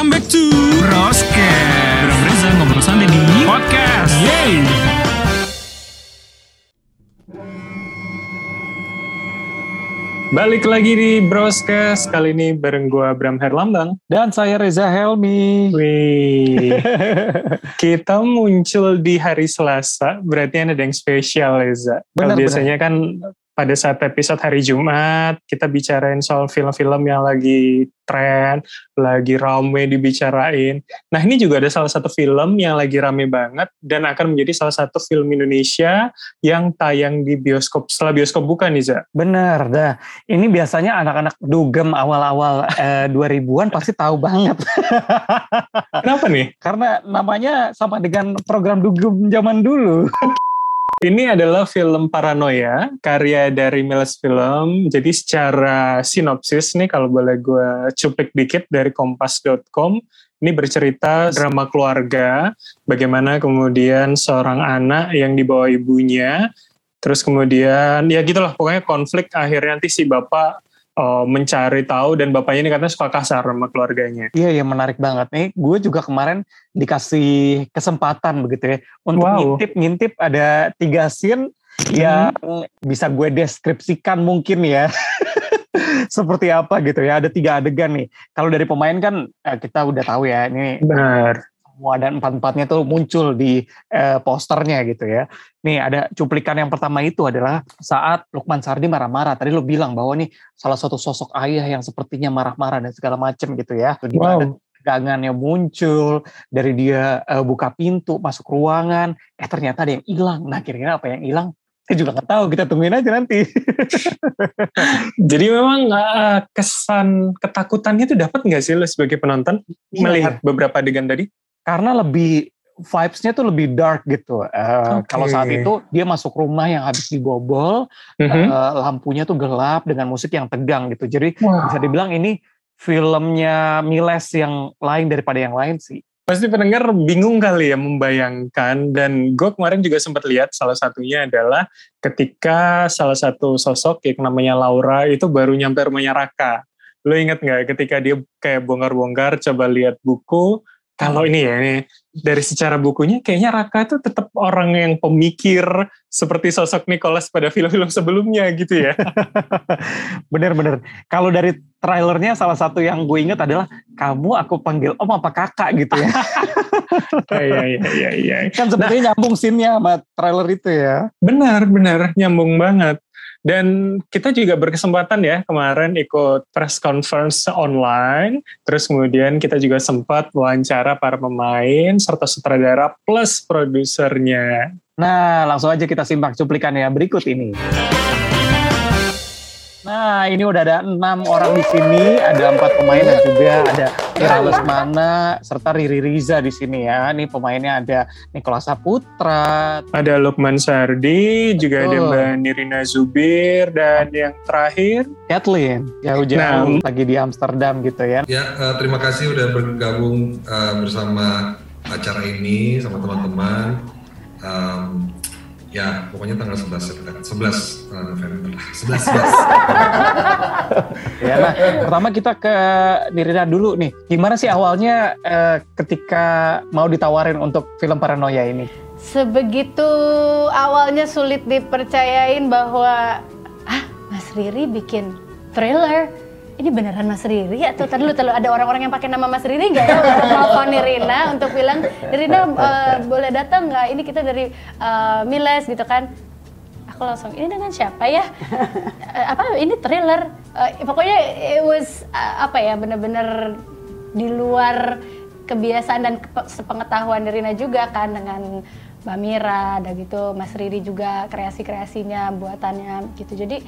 Welcome back to Broscast Bram Reza ngobrol santai di Podcast Yeay Balik lagi di Broscast, kali ini bareng gua Bram Herlambang. Dan saya Reza Helmi. Wih, kita muncul di hari Selasa, berarti ada yang spesial Reza. Benar, biasanya kan pada saat episode hari Jumat, kita bicarain soal film-film yang lagi tren, lagi rame dibicarain. Nah ini juga ada salah satu film yang lagi rame banget, dan akan menjadi salah satu film Indonesia yang tayang di bioskop, setelah bioskop buka nih, Za. Bener, dah. Ini biasanya anak-anak dugem awal-awal eh, 2000-an pasti tahu banget. Kenapa nih? Karena namanya sama dengan program dugem zaman dulu. Ini adalah film Paranoia, karya dari Miles Film. Jadi secara sinopsis nih, kalau boleh gue cuplik dikit dari kompas.com, ini bercerita drama keluarga, bagaimana kemudian seorang anak yang dibawa ibunya, terus kemudian ya gitulah pokoknya konflik akhirnya nanti si bapak oh, mencari tahu dan bapaknya ini katanya suka kasar sama keluarganya. Iya, iya menarik banget nih. Gue juga kemarin dikasih kesempatan begitu ya untuk Wow. ngintip-ngintip ada tiga scene yang bisa gue deskripsikan mungkin ya. Seperti apa gitu ya. Ada tiga adegan nih. Kalau dari pemain kan eh, kita udah tahu ya ini Benar. Semua dan empat-empatnya tuh muncul di eh, posternya gitu ya. Nih ada cuplikan yang pertama itu adalah saat Lukman Sardi marah-marah. Tadi lo bilang bahwa nih salah satu sosok ayah yang sepertinya marah-marah dan segala macem gitu ya. Di Wow. dagangannya muncul dari dia eh, buka pintu masuk ruangan, eh ternyata ada yang hilang. Nah kira-kira apa yang hilang? Saya juga nggak tahu. Kita tungguin aja nanti. Jadi memang uh, kesan ketakutannya itu dapat nggak sih lo sebagai penonton Iya, melihat beberapa adegan tadi? Karena lebih vibes-nya tuh lebih dark gitu. Eh, Oke. Kalau saat itu dia masuk rumah yang habis dibobol, Mhm. eh, lampunya tuh gelap dengan musik yang tegang gitu. Jadi Wah. bisa dibilang ini filmnya Miles yang lain daripada yang lain sih. Pasti pendengar bingung kali ya membayangkan dan gue kemarin juga sempat lihat salah satunya adalah ketika salah satu sosok yang namanya Laura itu baru nyampe rumahnya Raka. Lo inget nggak ketika dia kayak bongkar-bongkar coba lihat buku kalau ini ya ini dari secara bukunya kayaknya Raka itu tetap orang yang pemikir seperti sosok Nicholas pada film-film sebelumnya gitu ya. Bener-bener. Kalau dari trailernya salah satu yang gue inget adalah kamu aku panggil om apa kakak gitu ya. Iya iya iya iya. kan sebenarnya nyambung scene-nya sama trailer itu ya. Benar, benar, nyambung banget. Dan kita juga berkesempatan ya kemarin ikut press conference online, terus kemudian kita juga sempat wawancara para pemain serta sutradara plus produsernya. Nah, langsung aja kita simak cuplikannya berikut ini. Nah, ini udah ada enam orang di sini, ada empat pemain dan juga ada Ira Lesmana serta Riri Riza di sini ya. Ini pemainnya ada Nicholas Saputra, Ada Lukman Sardi, juga ada Betul. Mbak Nirina Zubir, dan yang terakhir Kathleen, jauh-jauh lagi di Amsterdam gitu ya. Ya, eh, terima kasih udah bergabung eh, bersama acara ini sama teman-teman. Em, ya, pokoknya tanggal 11 September, 11 eh, November lah, 11 11. Ya, nah, pertama kita ke Nirina dulu nih. Gimana sih awalnya eh, ketika mau ditawarin untuk film Paranoia ini? Sebegitu awalnya sulit dipercayain bahwa ah Mas Riri bikin trailer. Ini beneran Mas Riri atau tadi lu ada orang-orang yang pakai nama Mas Riri nggak ya? Telepon Nirina untuk bilang Nirina eh, boleh datang nggak? Ini kita dari eh, Miles gitu kan. Aku langsung ini dengan siapa ya? Eh, apa ini trailer? Eh, pokoknya it was eh, apa ya bener-bener di luar kebiasaan dan sepengetahuan Nirina juga kan dengan Mbak Mira dan gitu Mas Riri juga kreasi-kreasinya buatannya gitu jadi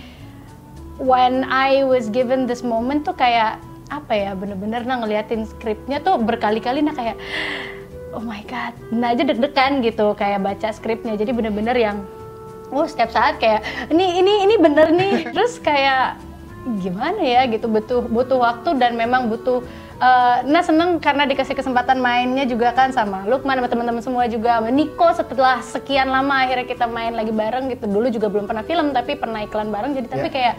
when I was given this moment tuh kayak apa ya bener-bener nah ngeliatin skripnya tuh berkali-kali nah kayak oh my god nah aja deg-degan gitu kayak baca skripnya. Jadi bener-bener yang oh setiap saat kayak ini ini ini bener nih. Terus kayak gimana ya gitu butuh butuh waktu dan memang butuh eh, nah seneng karena dikasih kesempatan mainnya juga kan sama Lukman sama teman-teman semua juga sama Niko setelah sekian lama akhirnya kita main lagi bareng gitu. Dulu juga belum pernah film tapi pernah iklan bareng. Jadi tapi kayak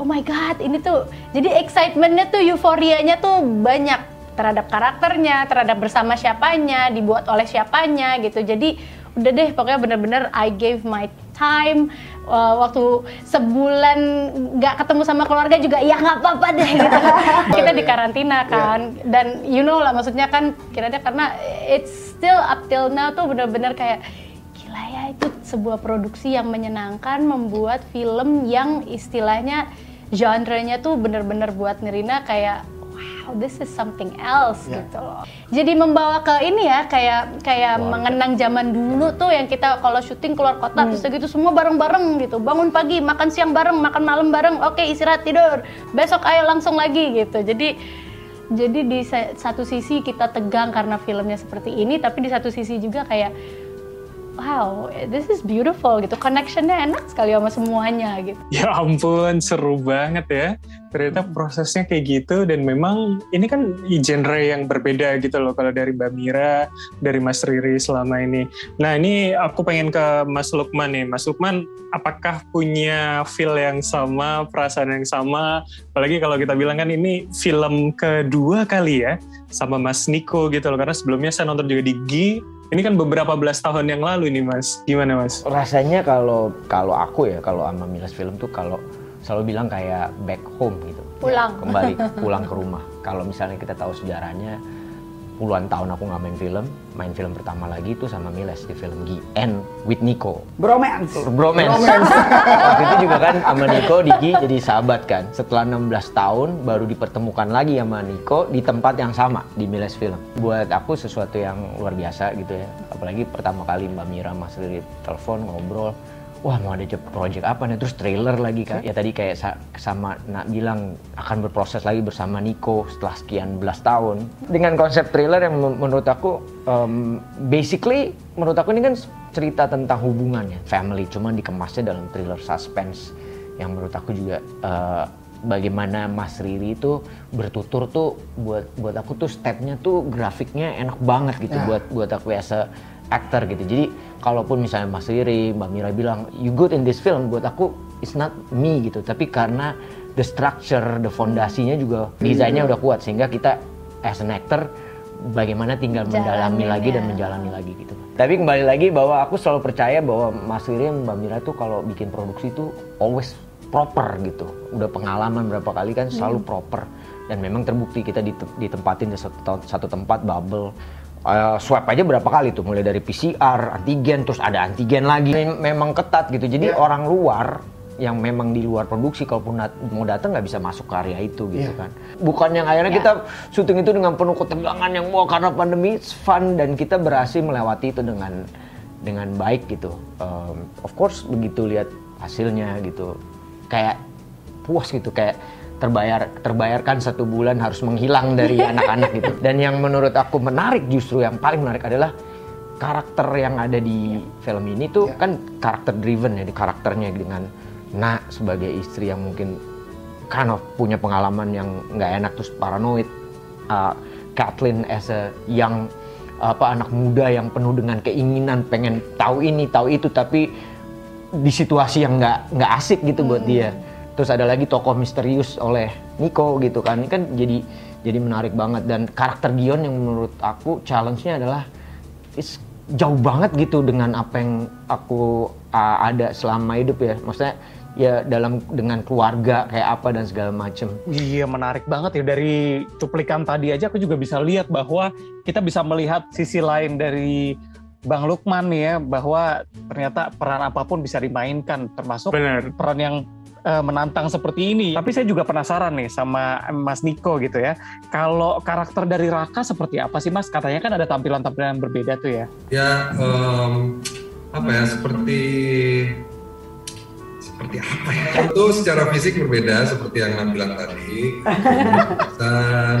oh my god ini tuh jadi excitementnya tuh euforianya tuh banyak terhadap karakternya, terhadap bersama siapanya, dibuat oleh siapanya gitu. Jadi udah deh pokoknya bener-bener I gave my time uh, waktu sebulan nggak ketemu sama keluarga juga ya nggak apa-apa deh gitu. kita di karantina kan dan you know lah maksudnya kan kira karena it's still up till now tuh bener-bener kayak gila ya itu sebuah produksi yang menyenangkan membuat film yang istilahnya genre-nya tuh bener-bener buat Nirina kayak wow this is something else Ya. gitu loh. Jadi membawa ke ini ya kayak kayak mengenang zaman dulu tuh yang kita kalau syuting keluar kota terus gitu semua bareng-bareng gitu. Bangun pagi, makan siang bareng, makan malam bareng. Oke, istirahat tidur. Besok ayo langsung lagi gitu. Jadi jadi di sa- satu sisi kita tegang karena filmnya seperti ini, tapi di satu sisi juga kayak wow, this is beautiful gitu. Connectionnya enak sekali sama semuanya gitu. Ya ampun, seru banget ya. Ternyata prosesnya kayak gitu dan memang ini kan genre yang berbeda gitu loh kalau dari Mbak Mira, dari Mas Riri selama ini. Nah ini aku pengen ke Mas Lukman nih. Mas Lukman, apakah punya feel yang sama, perasaan yang sama? Apalagi kalau kita bilang kan ini film kedua kali ya sama Mas Niko gitu loh. Karena sebelumnya saya nonton juga di Gi. Ini kan beberapa belas tahun yang lalu ini Mas. Gimana Mas? rasanya kalau kalau aku ya kalau sama Milas Film tuh kalau selalu bilang kayak back home gitu Pulang. kembali pulang ke rumah kalau misalnya kita tahu sejarahnya puluhan tahun aku nggak main film main film pertama lagi itu sama Miles di film Gi and with Nico Bromance. bromance. Waktu itu juga kan sama Niko Diki jadi sahabat kan. Setelah 16 tahun baru dipertemukan lagi sama Niko di tempat yang sama di Miles Film. Buat aku sesuatu yang luar biasa gitu ya. Apalagi pertama kali Mbak Mira Mas Riri telepon ngobrol. Wah mau ada project apa nih? Terus trailer lagi kan ya tadi kayak sa- sama nak bilang akan berproses lagi bersama Niko setelah sekian belas tahun. Dengan konsep trailer yang men- menurut aku um, basically menurut aku ini kan cerita tentang hubungan ya family cuman dikemasnya dalam thriller suspense. Yang menurut aku juga eh, bagaimana Mas Riri itu bertutur tuh buat buat aku tuh stepnya tuh grafiknya enak banget gitu buat buat aku as a actor gitu jadi kalaupun misalnya Mas Riri Mbak Mira bilang you good in this film buat aku it's not me gitu tapi karena the structure the fondasinya juga desainnya udah kuat sehingga kita as an actor bagaimana tinggal mendalami lagi dan Jalaninnya. menjalani lagi gitu. Tapi kembali lagi bahwa aku selalu percaya bahwa Mas Riri Mbak Mira tuh kalau bikin produksi tuh always proper gitu. Udah pengalaman berapa kali kan selalu proper dan memang terbukti kita dite- ditempatin di satu, satu tempat bubble. Eh, swab aja berapa kali tuh mulai dari PCR, antigen, terus ada antigen lagi. Mem- Memang ketat gitu. Jadi orang luar yang memang di luar produksi kalaupun mau datang nggak bisa masuk ke area itu gitu kan. Bukan yang akhirnya kita syuting itu dengan penuh ketegangan yang wah karena pandemi it's fun dan kita berhasil melewati itu dengan dengan baik gitu. Um, of course begitu lihat hasilnya gitu kayak puas gitu kayak terbayar terbayarkan satu bulan harus menghilang dari anak-anak gitu. Dan yang menurut aku menarik justru yang paling menarik adalah karakter yang ada di film ini tuh kan karakter driven ya di karakternya dengan Nak sebagai istri yang mungkin kind of punya pengalaman yang nggak enak terus paranoid. Uh, Kathleen as a young apa anak muda yang penuh dengan keinginan pengen tahu ini tahu itu tapi di situasi yang nggak nggak asik gitu buat dia terus ada lagi tokoh misterius oleh Nico gitu kan. Ini kan jadi jadi menarik banget. Dan karakter Gion yang menurut aku challenge-nya adalah is jauh banget gitu dengan apa yang aku uh, ada selama hidup ya. Maksudnya ya dalam dengan keluarga kayak apa dan segala macem. Iya menarik banget ya. Dari cuplikan tadi aja aku juga bisa lihat bahwa kita bisa melihat sisi lain dari Bang Lukman nih ya bahwa ternyata peran apa pun bisa dimainkan termasuk Benar. peran yang eh, menantang seperti ini. Tapi saya juga penasaran nih sama Mas Niko gitu ya. Kalau karakter dari Raka seperti apa sih Mas? Katanya kan ada tampilan-tampilan yang berbeda tuh ya. Ya, em, apa ya, seperti seperti apa ya? Tentu secara fisik berbeda seperti yang Nam bilang tadi, Kesan,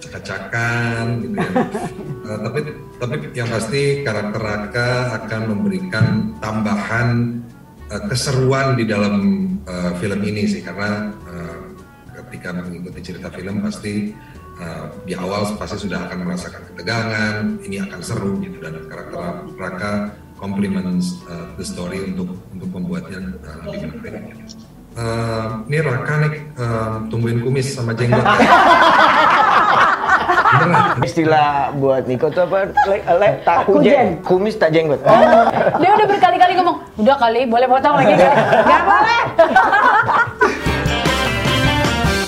cakacakan, gitu ya. Eh, tapi tapi yang pasti karakter Raka akan memberikan tambahan eh, keseruan di dalam eh, film ini sih karena eh, ketika mengikuti cerita film pasti uh, di awal pasti sudah akan merasakan ketegangan, ini akan seru gitu dan karakter Raka complements uh, the story untuk untuk membuatnya uh, lebih menarik. Uh, ini Raka nih uh, tumbuhin kumis sama jenggot. Istilah buat Niko tuh apa? Le, le, tak kujen. Kumis tak jenggot. Dia udah berkali-kali ngomong, udah kali, boleh potong lagi? Gak boleh.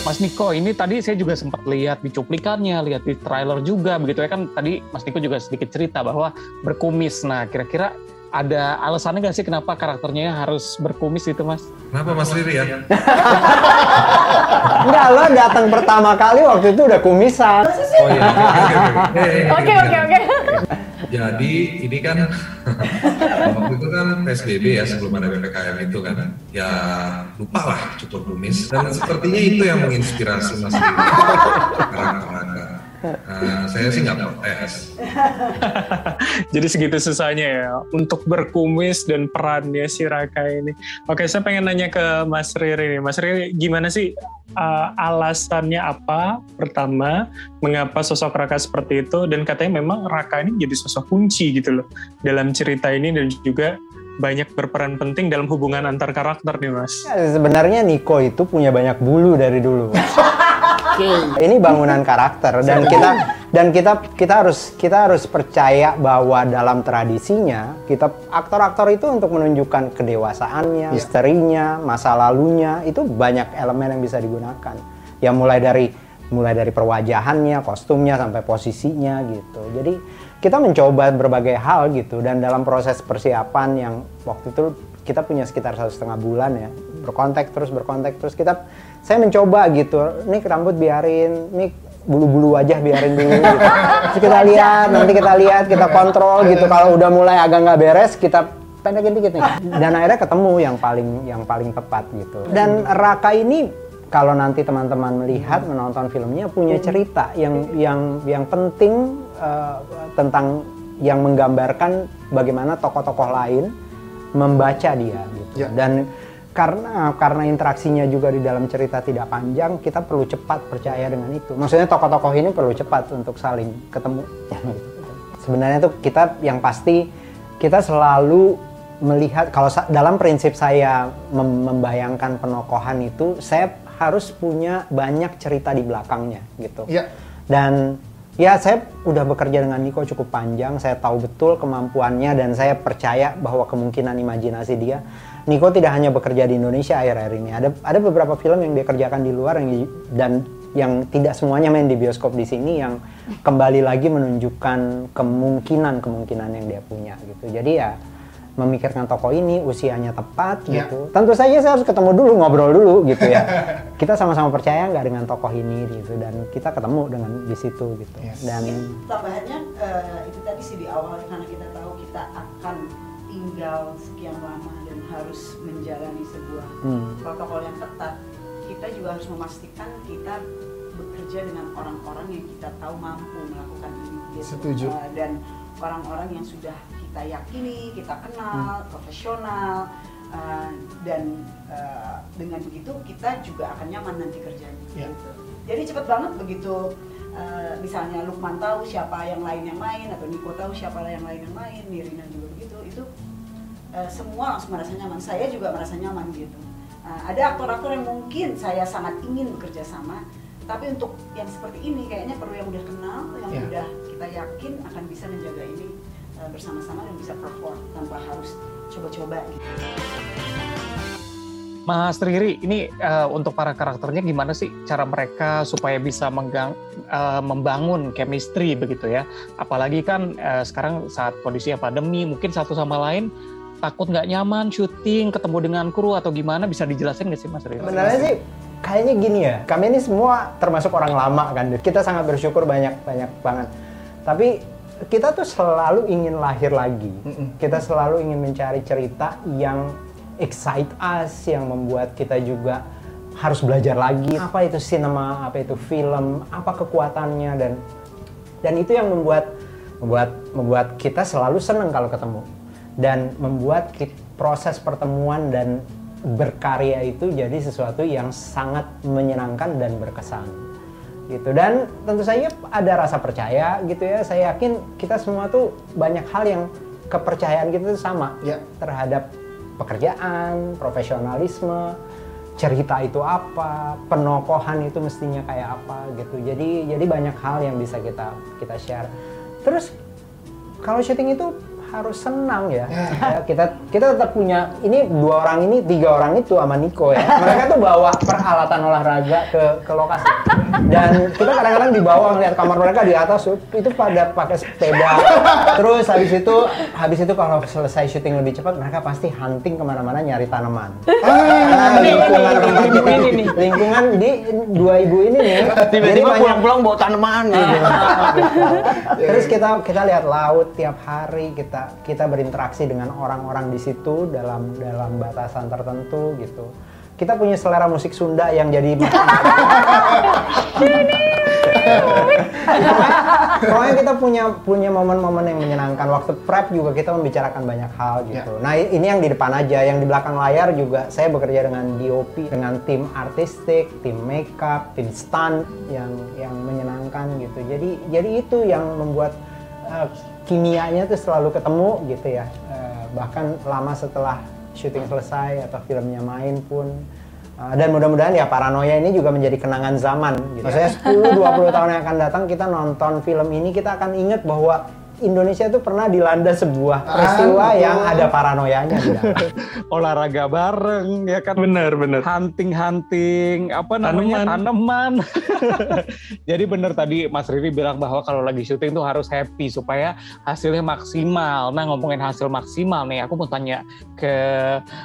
Mas Niko, ini tadi saya juga sempat lihat di cuplikannya, lihat di trailer juga, begitu ya kan tadi Mas Niko juga sedikit cerita bahwa berkumis. Nah, kira-kira ada alasannya nggak sih kenapa karakternya harus berkumis gitu, Mas? Kenapa Mas Riri ya? Enggak, lo datang pertama kali waktu itu udah kumisan. Oh iya, oke, oke, oke. Oke, oke, oke. Jadi ini kan waktu itu kan PSBB ya sebelum ada PPKM itu kan ya lupa lah cukur kumis dan sepertinya itu yang menginspirasi Mas Riri. Nah, saya sih nggak protes. Jadi segitu susahnya ya untuk berkumis dan perannya si Raka ini. Oke, saya pengen nanya ke Mas Riri nih. Mas Riri, gimana sih uh, alasannya apa? Pertama, mengapa sosok Raka seperti itu? Dan katanya memang Raka ini jadi sosok kunci gitu loh dalam cerita ini dan juga banyak berperan penting dalam hubungan antar karakter nih Mas. Ya, Sebenarnya Niko itu punya banyak bulu dari dulu. Ini bangunan karakter dan kita dan kita kita harus kita harus percaya bahwa dalam tradisinya kita aktor-aktor itu untuk menunjukkan kedewasaannya, misterinya, masa lalunya itu banyak elemen yang bisa digunakan. Ya mulai dari mulai dari perwajahannya, kostumnya sampai posisinya gitu. Jadi kita mencoba berbagai hal gitu dan dalam proses persiapan yang waktu itu kita punya sekitar satu setengah bulan ya berkontak terus berkontak terus. Kita saya mencoba gitu. Nih rambut biarin. Nih bulu-bulu wajah biarin dulu gitu. terus kita lihat nanti kita lihat kita kontrol gitu. Kalau udah mulai agak nggak beres kita pendekin dikit nih. Dan akhirnya ketemu yang paling yang paling tepat gitu. Dan Raka ini kalau nanti teman-teman melihat menonton filmnya punya cerita yang yang yang penting eh, tentang yang menggambarkan bagaimana tokoh-tokoh lain membaca dia gitu. Ya. Dan karena karena interaksinya juga di dalam cerita tidak panjang, kita perlu cepat percaya dengan itu. Maksudnya tokoh-tokoh ini perlu cepat untuk saling ketemu. Sebenarnya tuh kita yang pasti kita selalu melihat kalau dalam prinsip saya mem- membayangkan penokohan itu saya harus punya banyak cerita di belakangnya gitu. Iya. Dan ya saya udah bekerja dengan Niko cukup panjang, saya tahu betul kemampuannya dan saya percaya bahwa kemungkinan imajinasi dia. Niko tidak hanya bekerja di Indonesia akhir-akhir ini. Ada ada beberapa film yang dia kerjakan di luar yang dan yang tidak semuanya main di bioskop di sini yang kembali lagi menunjukkan kemungkinan-kemungkinan yang dia punya gitu. Jadi ya memikirkan tokoh ini usianya tepat Ya. gitu. Tentu saja saya harus ketemu dulu ngobrol dulu gitu ya. kita sama-sama percaya nggak dengan tokoh ini gitu dan kita ketemu dengan di situ gitu. Yes. Dan tambahannya eh, itu tadi sih di awal karena kita tahu kita akan tinggal sekian lama dan harus menjalani sebuah Hmm. protokol yang ketat kita juga harus memastikan kita bekerja dengan orang-orang yang kita tahu mampu melakukan ini gitu. Setuju. Eh, dan orang-orang yang sudah kita yakini kita kenal profesional eh, dan eh, dengan begitu kita juga akan nyaman nanti kerjanya Ya. gitu. jadi cepet banget begitu eh, misalnya Lukman tahu siapa yang lain yang main atau Niko tahu siapa yang lain yang main Nirina juga begitu itu eh, semua langsung merasa nyaman saya juga merasa nyaman gitu Eh, ada aktor-aktor yang mungkin saya sangat ingin bekerja sama tapi untuk yang seperti ini kayaknya perlu yang udah kenal yang Ya. udah kita yakin akan bisa menjaga ini eh, bersama-sama dan bisa perform tanpa harus coba-coba gitu. Mas Riri, ini eh, untuk para karakternya gimana sih cara mereka supaya bisa menggang, eh, membangun chemistry begitu ya? Apalagi kan eh, sekarang saat kondisi pandemi, mungkin satu sama lain takut nggak nyaman syuting, ketemu dengan kru atau gimana? Bisa dijelasin nggak sih Mas Riri? sebenarnya sih kayaknya gini ya. Kami ini semua termasuk orang lama kan. Kita sangat bersyukur banyak banyak banget. Tapi kita tuh selalu ingin lahir lagi. Kita selalu ingin mencari cerita yang excite us, yang membuat kita juga harus belajar lagi. Apa itu sinema, apa itu film, apa kekuatannya? Dan dan itu yang membuat membuat membuat kita selalu senang kalau ketemu. Dan membuat proses pertemuan dan berkarya itu jadi sesuatu yang sangat menyenangkan dan berkesan gitu dan tentu saja ada rasa percaya gitu ya saya yakin kita semua tuh banyak hal yang kepercayaan kita tuh sama Ya. terhadap pekerjaan profesionalisme cerita itu apa, penokohan itu mestinya kayak apa gitu. Jadi jadi banyak hal yang bisa kita kita share. Terus kalau syuting itu harus senang ya. Ya, kita kita tetap punya ini dua orang ini tiga orang itu sama Niko ya. Mereka tuh bawa peralatan olahraga ke ke lokasi. Dan kita kadang-kadang di bawah ngeliat kamar mereka di atas itu pada pakai sepeda. Terus habis itu habis itu kalau selesai syuting lebih cepat mereka pasti hunting ke mana-mana nyari tanaman. Ah, lingkungan tempat kita lingkungan di dua ibu ini nih. Jadi Tiba-tiba banyak pulang-pulang bawa tanaman gitu. Terus kita kita lihat laut tiap hari, kita kita berinteraksi dengan orang-orang di situ dalam dalam batasan tertentu gitu. Kita punya selera musik Sunda yang jadi Pokoknya kita punya punya momen-momen yang menyenangkan. Waktu prep juga kita membicarakan banyak hal gitu. Nah ini yang di depan aja, yang di belakang layar juga saya bekerja dengan DOP, dengan tim artistik, tim makeup, tim stunt yang yang menyenangkan gitu. Jadi jadi itu yang membuat uh, kimianya tuh selalu ketemu gitu ya. Uh, bahkan lama setelah syuting selesai atau filmnya main pun Uh, dan mudah-mudahan ya paranoia ini juga menjadi kenangan zaman gitu. Maksudnya 10 20 tahun yang akan datang kita nonton film ini kita akan ingat bahwa Indonesia itu pernah dilanda sebuah peristiwa yang ada paranoianya di dalam. olahraga bareng ya kan Bener, bener. hunting-hunting apa namanya tanaman. Jadi bener tadi Mas Riri bilang bahwa kalau lagi syuting tuh harus happy supaya hasilnya maksimal. Nah ngomongin hasil maksimal nih, aku mau tanya ke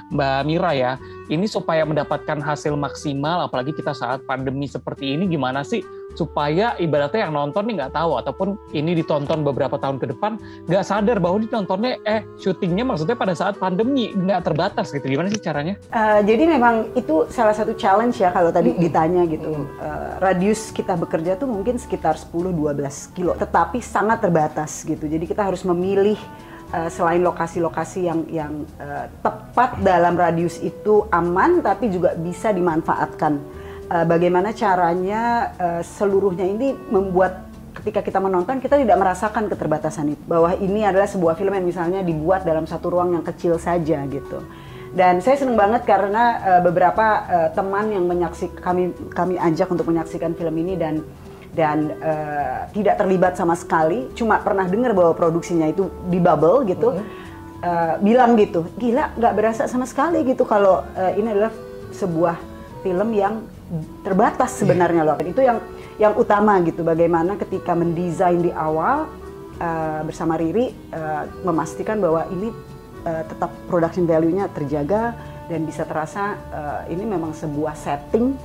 Mbak Mira ya. Ini supaya mendapatkan hasil maksimal, apalagi kita saat pandemi seperti ini, gimana sih supaya ibaratnya yang nonton nih nggak tahu ataupun ini ditonton beberapa tahun ke depan nggak sadar bahwa ditontonnya eh syutingnya maksudnya pada saat pandemi nggak terbatas gitu gimana sih caranya? Uh, jadi memang itu salah satu challenge ya kalau tadi ditanya gitu. Uh, radius kita bekerja tuh mungkin sekitar 10-12 kilo, tetapi sangat terbatas gitu. Jadi kita harus memilih uh, selain lokasi-lokasi yang yang uh, tepat dalam radius itu aman, tapi juga bisa dimanfaatkan. Uh, bagaimana caranya uh, seluruhnya ini membuat ketika kita menonton kita tidak merasakan keterbatasan itu. Bahwa ini adalah sebuah film yang misalnya dibuat dalam satu ruang yang kecil saja gitu. Dan saya senang banget karena uh, beberapa uh, teman yang menyaksikan kami kami ajak untuk menyaksikan film ini dan dan uh, tidak terlibat sama sekali. Cuma pernah dengar bahwa produksinya itu di bubble gitu. Uh, bilang gitu gila nggak berasa sama sekali gitu kalau uh, ini adalah sebuah film yang terbatas sebenarnya loh. Dan itu yang yang utama gitu. Bagaimana ketika mendesain di awal uh, bersama Riri uh, memastikan bahwa ini uh, tetap production value-nya terjaga dan bisa terasa uh, ini memang sebuah setting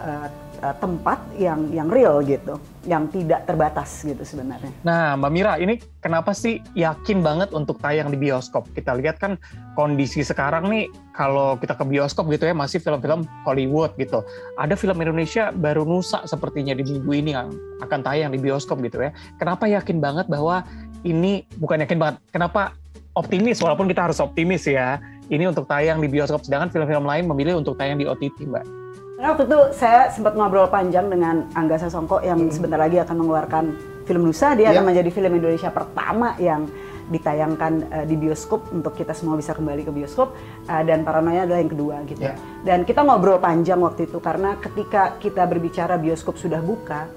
uh, uh, tempat yang yang real gitu, yang tidak terbatas gitu sebenarnya. Nah, Mbak Mira, ini kenapa sih yakin banget untuk tayang di bioskop? Kita lihat kan kondisi sekarang nih, kalau kita ke bioskop gitu ya, masih film-film Hollywood gitu. Ada film Indonesia baru Nusa sepertinya di minggu ini yang akan tayang di bioskop gitu ya. Kenapa yakin banget bahwa ini, bukan yakin banget, kenapa optimis, walaupun kita harus optimis ya, ini untuk tayang di bioskop, sedangkan film-film lain memilih untuk tayang di OTT, Mbak. Karena waktu itu saya sempat ngobrol panjang dengan Angga Sasongko yang sebentar lagi akan mengeluarkan film Nusa. Dia akan menjadi film Indonesia pertama yang ditayangkan uh, di bioskop untuk kita semua bisa kembali ke bioskop uh, dan Paranoia adalah yang kedua gitu. Ya. Dan kita ngobrol panjang waktu itu karena ketika kita berbicara bioskop sudah buka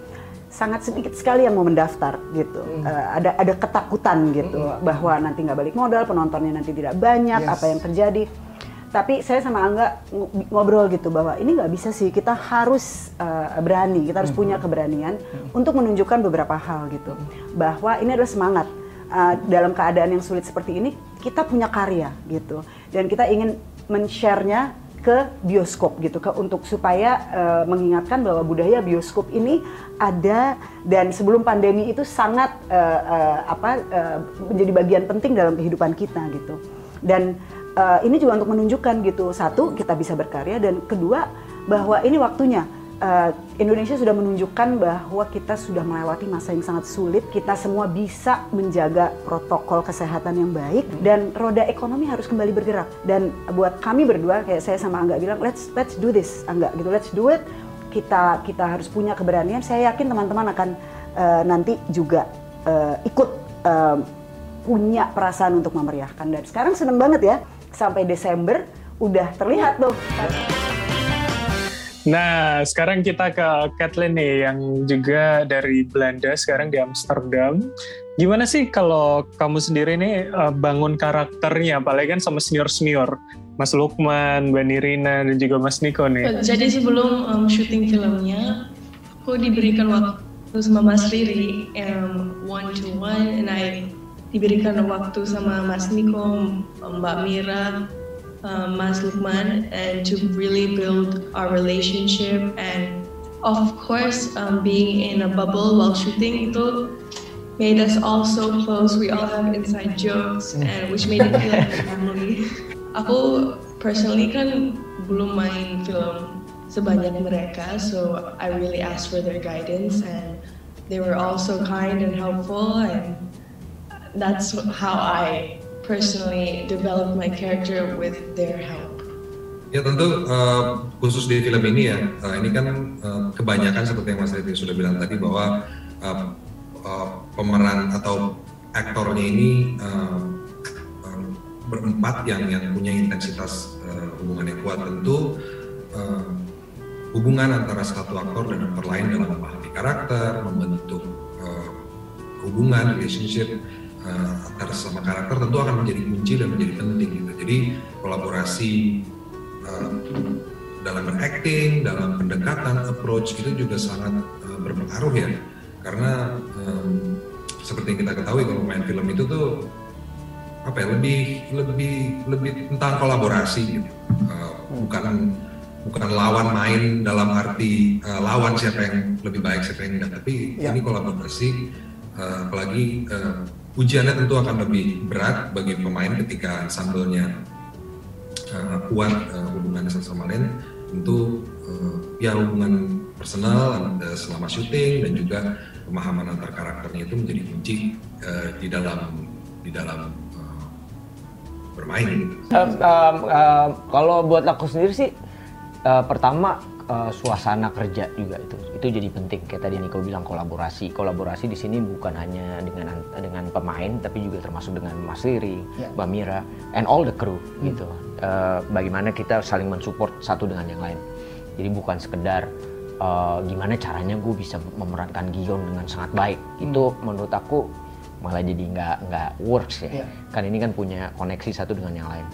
sangat sedikit sekali yang mau mendaftar gitu. Uh, ada ada ketakutan gitu bahwa nanti nggak balik modal, penontonnya nanti tidak banyak, Yes. apa yang terjadi tapi saya sama Angga ng- ngobrol gitu bahwa ini nggak bisa sih kita harus uh, berani kita harus punya keberanian untuk menunjukkan beberapa hal gitu. Bahwa ini adalah semangat Uh, dalam keadaan yang sulit seperti ini kita punya karya gitu. Dan kita ingin men-share-nya ke bioskop gitu ke untuk supaya uh, mengingatkan bahwa budaya bioskop ini ada dan sebelum pandemi itu sangat uh, uh, apa uh, menjadi bagian penting dalam kehidupan kita gitu. Dan uh, ini juga untuk menunjukkan gitu. Satu kita bisa berkarya dan kedua bahwa ini waktunya. Uh, Indonesia sudah menunjukkan bahwa kita sudah melewati masa yang sangat sulit. Kita semua bisa menjaga protokol kesehatan yang baik dan roda ekonomi harus kembali bergerak. Dan buat kami berdua kayak saya sama Angga bilang let's let's do this Angga gitu. Let's do it. Kita kita harus punya keberanian. Saya yakin teman-teman akan uh, nanti juga uh, ikut uh, punya perasaan untuk memeriahkan. Dan sekarang seneng banget ya sampai Desember udah terlihat tuh Nah, sekarang kita ke Kathleen nih yang juga dari Belanda, sekarang di Amsterdam. Gimana sih kalau kamu sendiri nih uh, bangun karakternya, apalagi kan sama senior-senior, Mas Lukman, Mbak Nirina, dan juga Mas Niko nih. Jadi sebelum um, syuting filmnya, aku diberikan waktu sama Mas Riri um, one to one, and I diberikan waktu sama Mas Niko, Mbak Mira, um, Mas Lukman and to really build our relationship. And of course um, being in a bubble while shooting itu made us all so close. We all have inside jokes and which made it feel like family. Aku personally kan belum main film sebanyak mereka so I really asked for their guidance and they were all so kind and helpful and that's how I personally develop my character with their help. Ya tentu uh, khusus di film ini ya, uh, ini kan uh, kebanyakan seperti yang Mas Riti sudah bilang tadi bahwa uh, uh, pemeran atau aktornya ini uh, uh, berempat yang yang punya intensitas uh, hubungan yang kuat tentu uh, hubungan antara satu aktor dan aktor lain dalam memahami karakter, membentuk uh, hubungan, relationship uh, antar sama karakter tentu akan menjadi kunci dan menjadi penting gitu. Jadi kolaborasi uh, dalam berakting, dalam pendekatan, approach itu juga sangat uh, berpengaruh ya. Karena um, seperti yang kita ketahui kalau main film itu tuh apa ya lebih lebih lebih tentang kolaborasi gitu. Uh, bukan bukan lawan main dalam arti uh, lawan siapa yang lebih baik siapa yang enggak tapi ya. ini kolaborasi uh, apalagi uh, ujiannya tentu akan lebih berat bagi pemain ketika ensemble-nya uh, kuat uh, hubungannya satu sama lain tentu uh, ya hubungan personal uh, selama syuting dan juga pemahaman antar karakternya itu menjadi kunci uh, di dalam di dalam uh, bermain. Um, kalau buat aku sendiri sih uh, pertama uh, suasana kerja juga itu itu jadi penting kayak tadi Niko bilang kolaborasi kolaborasi di sini bukan hanya dengan dengan pemain tapi juga termasuk dengan Mas Riri, yeah. Mbak Mira, and all the crew hmm. gitu uh, bagaimana kita saling mensupport satu dengan yang lain jadi bukan sekedar uh, gimana caranya gue bisa memerankan Gion dengan sangat baik hmm. itu menurut aku malah jadi nggak nggak works ya yeah. kan ini kan punya koneksi satu dengan yang lain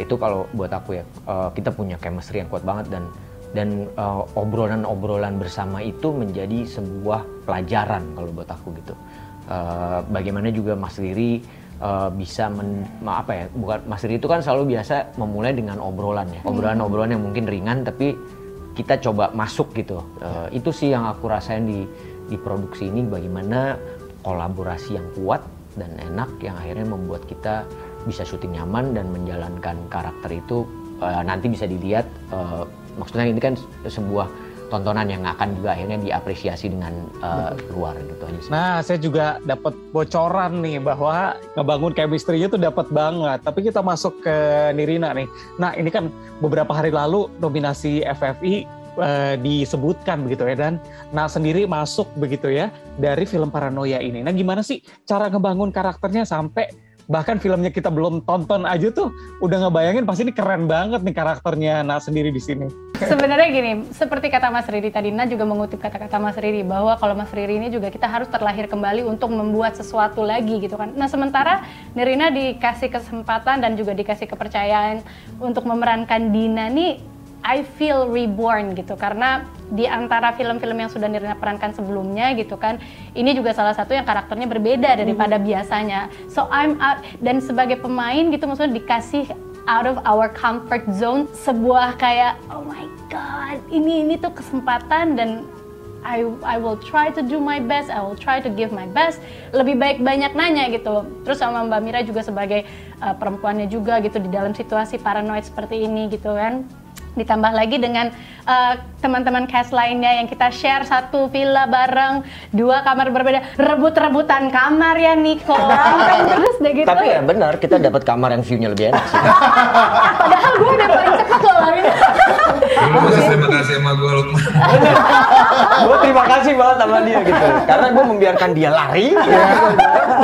itu kalau buat aku ya uh, kita punya chemistry yang kuat banget dan dan uh, obrolan-obrolan bersama itu menjadi sebuah pelajaran kalau buat aku gitu. Uh, bagaimana juga Mas Riri uh, bisa men, apa ya bukan Mas Riri itu kan selalu biasa memulai dengan obrolan ya obrolan-obrolan yang mungkin ringan tapi kita coba masuk gitu uh, itu sih yang aku rasain di di produksi ini bagaimana kolaborasi yang kuat dan enak yang akhirnya membuat kita bisa syuting nyaman dan menjalankan karakter itu uh, nanti bisa dilihat uh, maksudnya ini kan sebuah tontonan yang akan juga akhirnya diapresiasi dengan uh, luar gitu aja. Nah, saya juga dapat bocoran nih bahwa ngebangun chemistry-nya tuh dapat banget. Tapi kita masuk ke Nirina nih. Nah, ini kan beberapa hari lalu nominasi FFI uh, disebutkan begitu ya dan nah sendiri masuk begitu ya dari film Paranoia ini. Nah, gimana sih cara ngebangun karakternya sampai bahkan filmnya kita belum tonton aja tuh udah ngebayangin pasti ini keren banget nih karakternya Nah sendiri di sini. Sebenarnya gini, seperti kata Mas Riri tadi, Nah juga mengutip kata-kata Mas Riri bahwa kalau Mas Riri ini juga kita harus terlahir kembali untuk membuat sesuatu lagi gitu kan. Nah sementara Nirina dikasih kesempatan dan juga dikasih kepercayaan untuk memerankan Dina nih I feel reborn gitu karena di antara film-film yang sudah Nirina perankan sebelumnya gitu kan ini juga salah satu yang karakternya berbeda daripada mm. biasanya so I'm out dan sebagai pemain gitu maksudnya dikasih out of our comfort zone sebuah kayak oh my god ini ini tuh kesempatan dan I I will try to do my best, I will try to give my best. Lebih baik banyak nanya gitu. Terus sama Mbak Mira juga sebagai uh, perempuannya juga gitu di dalam situasi paranoid seperti ini gitu kan ditambah lagi dengan uh, teman-teman cast lainnya yang kita share satu villa bareng dua kamar berbeda rebut-rebutan kamar ya Niko terus deh gitu tapi ya benar kita dapat kamar yang view-nya lebih enak sih padahal gue udah paling cepet loh Terima kasih, terima kasih sama gue Lukman. gue terima kasih banget sama dia gitu. Karena gue membiarkan dia lari. Ya.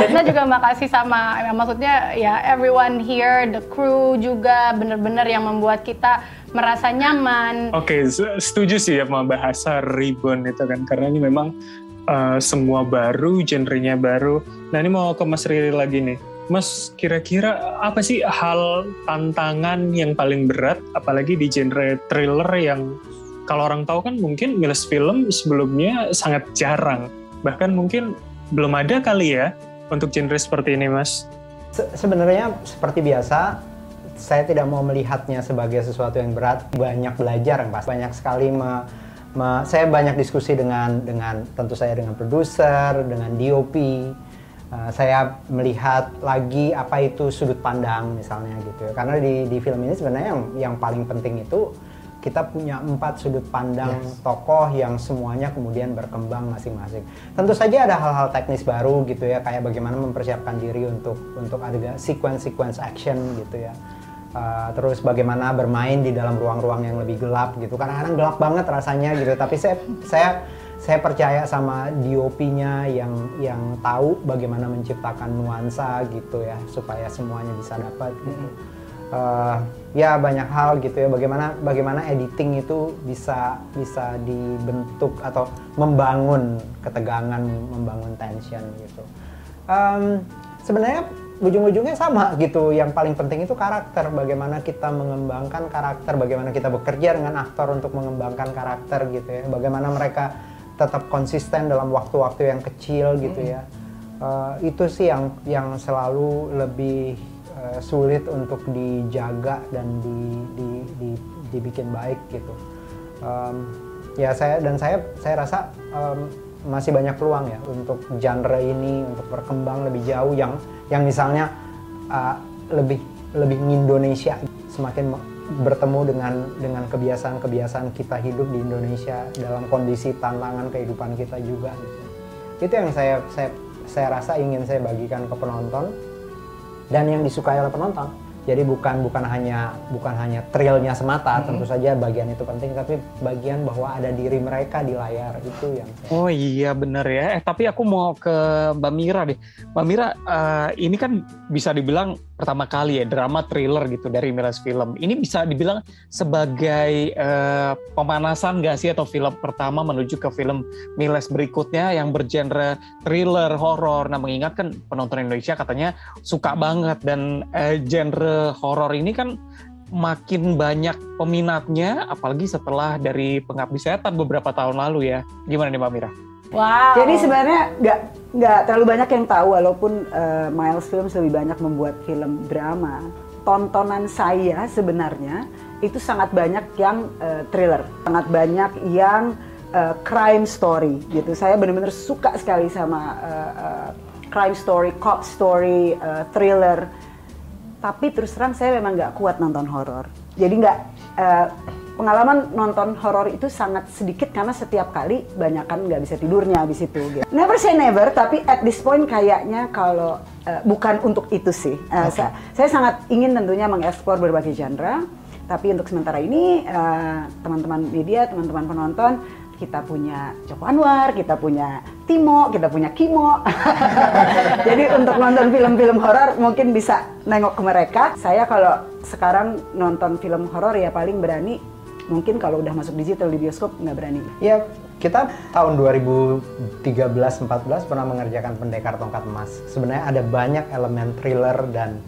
Kita juga makasih sama, ya, maksudnya ya everyone here, the crew juga bener-bener yang membuat kita merasa nyaman. Oke, se- setuju sih sama bahasa rebound itu kan karena ini memang uh, semua baru, genrenya baru. Nah ini mau ke Mas Riri lagi nih. Mas, kira-kira apa sih hal tantangan yang paling berat, apalagi di genre thriller yang kalau orang tahu kan mungkin Miles Film sebelumnya sangat jarang, bahkan mungkin belum ada kali ya untuk genre seperti ini, Mas. Se- sebenarnya seperti biasa saya tidak mau melihatnya sebagai sesuatu yang berat. Banyak belajar yang pasti banyak sekali me- me- saya banyak diskusi dengan dengan tentu saya dengan produser dengan DOP Uh, saya melihat lagi apa itu sudut pandang misalnya gitu ya. Karena di di film ini sebenarnya yang yang paling penting itu kita punya empat sudut pandang tokoh yang semuanya kemudian berkembang masing-masing. Tentu saja ada hal-hal teknis baru gitu ya, kayak bagaimana mempersiapkan diri untuk untuk adegan sequence-sequence action gitu ya. Uh, terus bagaimana bermain di dalam ruang-ruang yang lebih gelap gitu. Kadang-kadang gelap banget rasanya gitu, tapi saya saya saya percaya sama DOP-nya yang yang tahu bagaimana menciptakan nuansa gitu ya supaya semuanya bisa dapat gitu. Uh, ya banyak hal gitu ya bagaimana bagaimana editing itu bisa bisa dibentuk atau membangun ketegangan membangun tension gitu Um, sebenarnya ujung-ujungnya sama gitu. Yang paling penting itu karakter. Bagaimana kita mengembangkan karakter bagaimana kita bekerja dengan aktor untuk mengembangkan karakter gitu ya. Bagaimana mereka tetap konsisten dalam waktu-waktu yang kecil gitu ya. Uh, itu sih yang yang selalu lebih uh, sulit untuk dijaga dan di, di, di- dibikin baik gitu. Um, ya saya dan saya saya rasa um, masih banyak peluang ya untuk genre ini untuk berkembang lebih jauh yang yang misalnya uh, lebih lebih Indonesia semakin bertemu dengan dengan kebiasaan-kebiasaan kita hidup di Indonesia dalam kondisi tantangan kehidupan kita juga itu yang saya saya saya rasa ingin saya bagikan ke penonton dan yang disukai oleh penonton. Jadi bukan bukan hanya bukan hanya thrillnya semata, tentu saja bagian itu penting, tapi bagian bahwa ada diri mereka di layar itu yang saya Oh iya bener ya. Eh tapi aku mau ke Mbak Mira deh. Mbak Mira, eh, ini kan bisa dibilang pertama kali ya drama thriller gitu dari Miles Film. Ini bisa dibilang sebagai eh, pemanasan gak sih atau film pertama menuju ke film Miles berikutnya yang bergenre thriller, horor. Nah mengingatkan penonton Indonesia katanya suka banget dan eh, genre horor ini kan makin banyak peminatnya apalagi setelah dari Pengabdi Setan beberapa tahun lalu ya. Gimana nih Mbak Mira? Wow. Jadi sebenarnya nggak nggak terlalu banyak yang tahu walaupun eh, Miles Films lebih banyak membuat film drama. Tontonan saya sebenarnya itu sangat banyak yang eh, thriller, sangat banyak yang eh, crime story gitu. Saya benar-benar suka sekali sama eh, eh, crime story, cop story, eh, thriller. Tapi terus terang saya memang nggak kuat nonton horor. Jadi nggak eh, pengalaman nonton horor itu sangat sedikit karena setiap kali banyak kan nggak bisa tidurnya habis itu. Gitu. Never say never, tapi at this point kayaknya kalau eh, bukan untuk itu sih. Eh, sa- saya, sangat ingin tentunya mengeksplor berbagai genre. Tapi untuk sementara ini eh, teman-teman media, teman-teman penonton kita punya Joko Anwar, kita punya Timo, kita punya Kimo. Jadi untuk nonton film-film horor mungkin bisa nengok ke mereka. Saya kalau sekarang nonton film horor ya paling berani mungkin kalau udah masuk digital di bioskop nggak berani. Ya, kita tahun 2013-14 pernah mengerjakan Pendekar Tongkat Emas. Sebenarnya ada banyak elemen thriller dan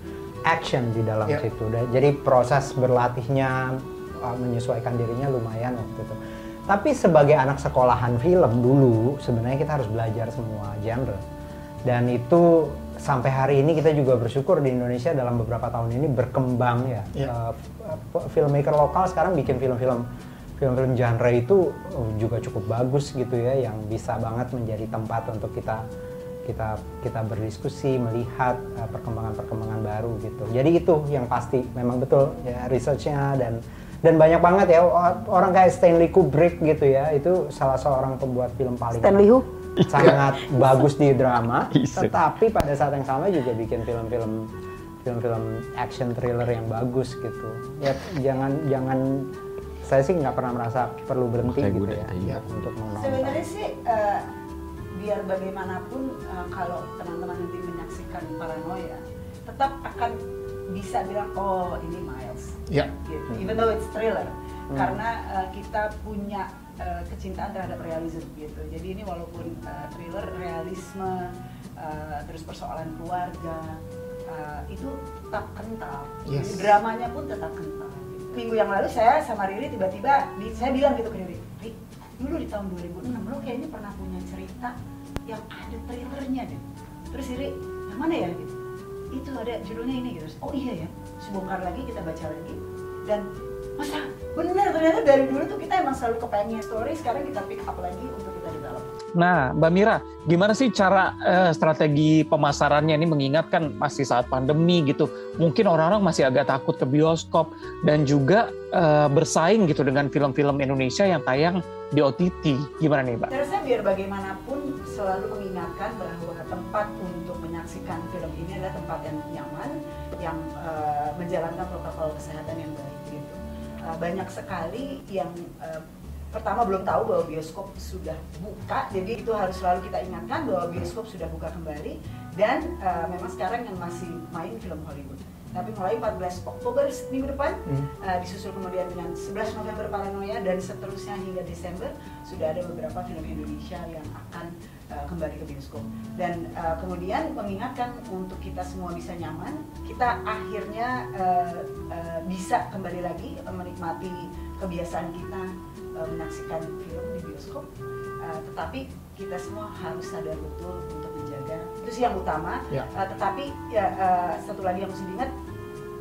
action di dalam situ. Dan- Jadi proses berlatihnya, uh, menyesuaikan dirinya lumayan waktu itu. Tapi sebagai anak sekolahan film dulu, sebenarnya kita harus belajar semua genre. Dan itu sampai hari ini kita juga bersyukur di Indonesia dalam beberapa tahun ini berkembang ya. Uh, f- filmmaker lokal sekarang bikin film-film film-film genre itu uh, juga cukup bagus gitu ya yang bisa banget menjadi tempat untuk kita kita kita berdiskusi melihat uh, perkembangan-perkembangan baru gitu. Jadi itu yang pasti memang betul ya researchnya dan dan banyak banget ya orang kayak Stanley Kubrick gitu ya itu salah seorang pembuat film paling Stanley Hu? Sangat bagus di drama, Iseng. tetapi pada saat yang sama juga bikin film-film film-film action thriller yang bagus gitu. Ya jangan jangan saya sih nggak pernah merasa perlu berhenti Makanya gitu ya, ya untuk menonton. Sebenarnya sih eh, biar bagaimanapun eh, kalau teman-teman nanti menyaksikan paranoia, tetap akan bisa bilang oh ini Miles Ya. gitu. even though it's thriller karena uh, kita punya uh, kecintaan terhadap realisme gitu. Jadi ini walaupun uh, thriller realisme uh, terus persoalan keluarga uh, itu tetap kental. Yes. dramanya pun tetap kental minggu yang lalu saya sama Riri tiba-tiba di- saya bilang gitu ke Riri Riri dulu di tahun 2006 lo kayaknya pernah punya cerita yang ada thrillernya deh. Terus Riri yang mana ya? Gitu. Itu ada judulnya ini gitu. Oh iya ya sebongkar lagi kita baca lagi. Dan masa bener ternyata dari dulu tuh kita emang selalu kepengen story sekarang kita pick up lagi untuk kita develop Nah, Mbak Mira, gimana sih cara eh, strategi pemasarannya ini mengingatkan masih saat pandemi gitu. Mungkin orang-orang masih agak takut ke bioskop dan juga eh, bersaing gitu dengan film-film Indonesia yang tayang di OTT. Gimana nih, Mbak? Saya rasa biar bagaimanapun selalu mengingatkan bahwa tempat untuk menyaksikan film ini adalah tempat yang nyaman, yang eh, menjalankan protokol kesehatan yang baik Eh, banyak sekali yang eh, pertama belum tahu bahwa bioskop sudah buka, jadi itu harus selalu kita ingatkan bahwa bioskop sudah buka kembali dan eh, memang sekarang yang masih main film Hollywood. Tapi mulai 14 Oktober minggu depan, eh, disusul kemudian dengan 11 November Paranoia dan seterusnya hingga Desember sudah ada beberapa film Indonesia yang akan eh, kembali ke bioskop. Dan eh, kemudian mengingatkan untuk kita semua bisa nyaman, kita akhirnya eh, eh, bisa kembali lagi menikmati kebiasaan kita eh, menyaksikan film di bioskop. Eh, tetapi kita semua harus sadar betul untuk menjaga itu sih yang utama. Ya. Eh, tetapi ya eh, satu lagi yang mesti diingat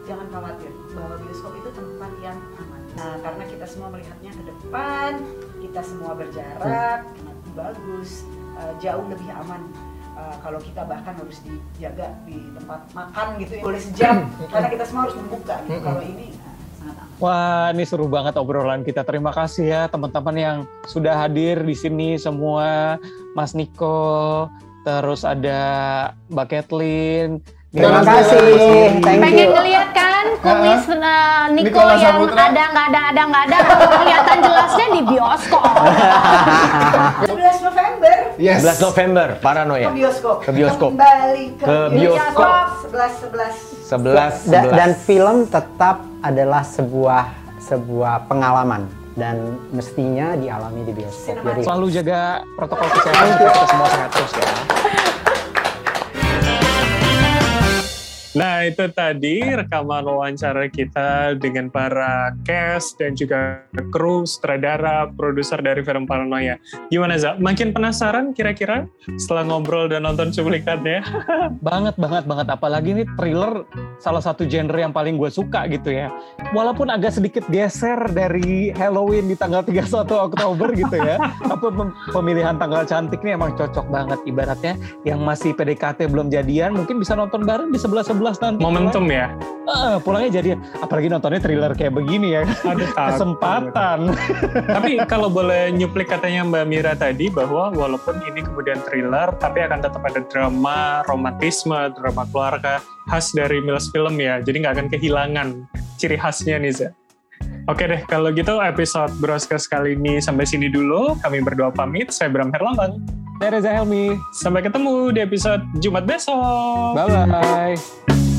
jangan khawatir bahwa bioskop itu tempat yang aman. Nah, karena kita semua melihatnya ke depan, kita semua berjarak, lebih bagus, eh, jauh lebih aman. Eh, kalau kita bahkan harus dijaga di tempat makan gitu ya, boleh sejam, karena kita semua harus membuka. Gitu. Kalau ini nah, sangat aman. Wah, ini seru banget obrolan kita. Terima kasih ya teman-teman yang sudah hadir di sini semua. Mas Niko, terus ada Mbak Kathleen. Terima kasih. Pengen ngeliat kan kumis uh, Niko Nikola yang Saputra. ada nggak ada ada nggak ada kelihatan jelasnya di bioskop. 11 November 11 November, ke Paranoia. bioskop. Ke bioskop. Kembali ke, Ke bioskop. 11 11 11, Da- 11. dan film tetap adalah sebuah sebuah pengalaman dan mestinya dialami di bioskop. Jadi Selalu jaga protokol kesehatan kita semua sehat terus ya. Nah, itu tadi rekaman wawancara kita dengan para cast dan juga kru, sutradara, produser dari film Paranoia. Gimana, Za? Makin penasaran kira-kira setelah ngobrol dan nonton cuplikannya? Banget, banget, banget. Apalagi ini thriller salah satu genre yang paling gue suka gitu ya. Walaupun agak sedikit geser dari Halloween di tanggal 31 Oktober gitu ya. Tapi pem- pemilihan tanggal cantik ini emang cocok banget. Ibaratnya yang masih PDKT belum jadian mungkin bisa nonton bareng di 11-11 nanti. Momentum ya? Eh, pulangnya jadian. Apalagi nontonnya thriller kayak begini ya. Aduh. Kesempatan. Tapi kalau boleh nyuplik katanya Mbak Mira tadi bahwa walaupun ini kemudian thriller, tapi akan tetap ada drama, romantisme, drama keluarga khas dari Mills Film ya. Jadi nggak akan kehilangan ciri khasnya nih, Za. Oke deh, kalau gitu episode Broadcast kali ini sampai sini dulu. Kami berdua pamit. Saya Bram Herlambang. Saya Reza Helmi. Sampai ketemu di episode Jumat besok. Bye-bye.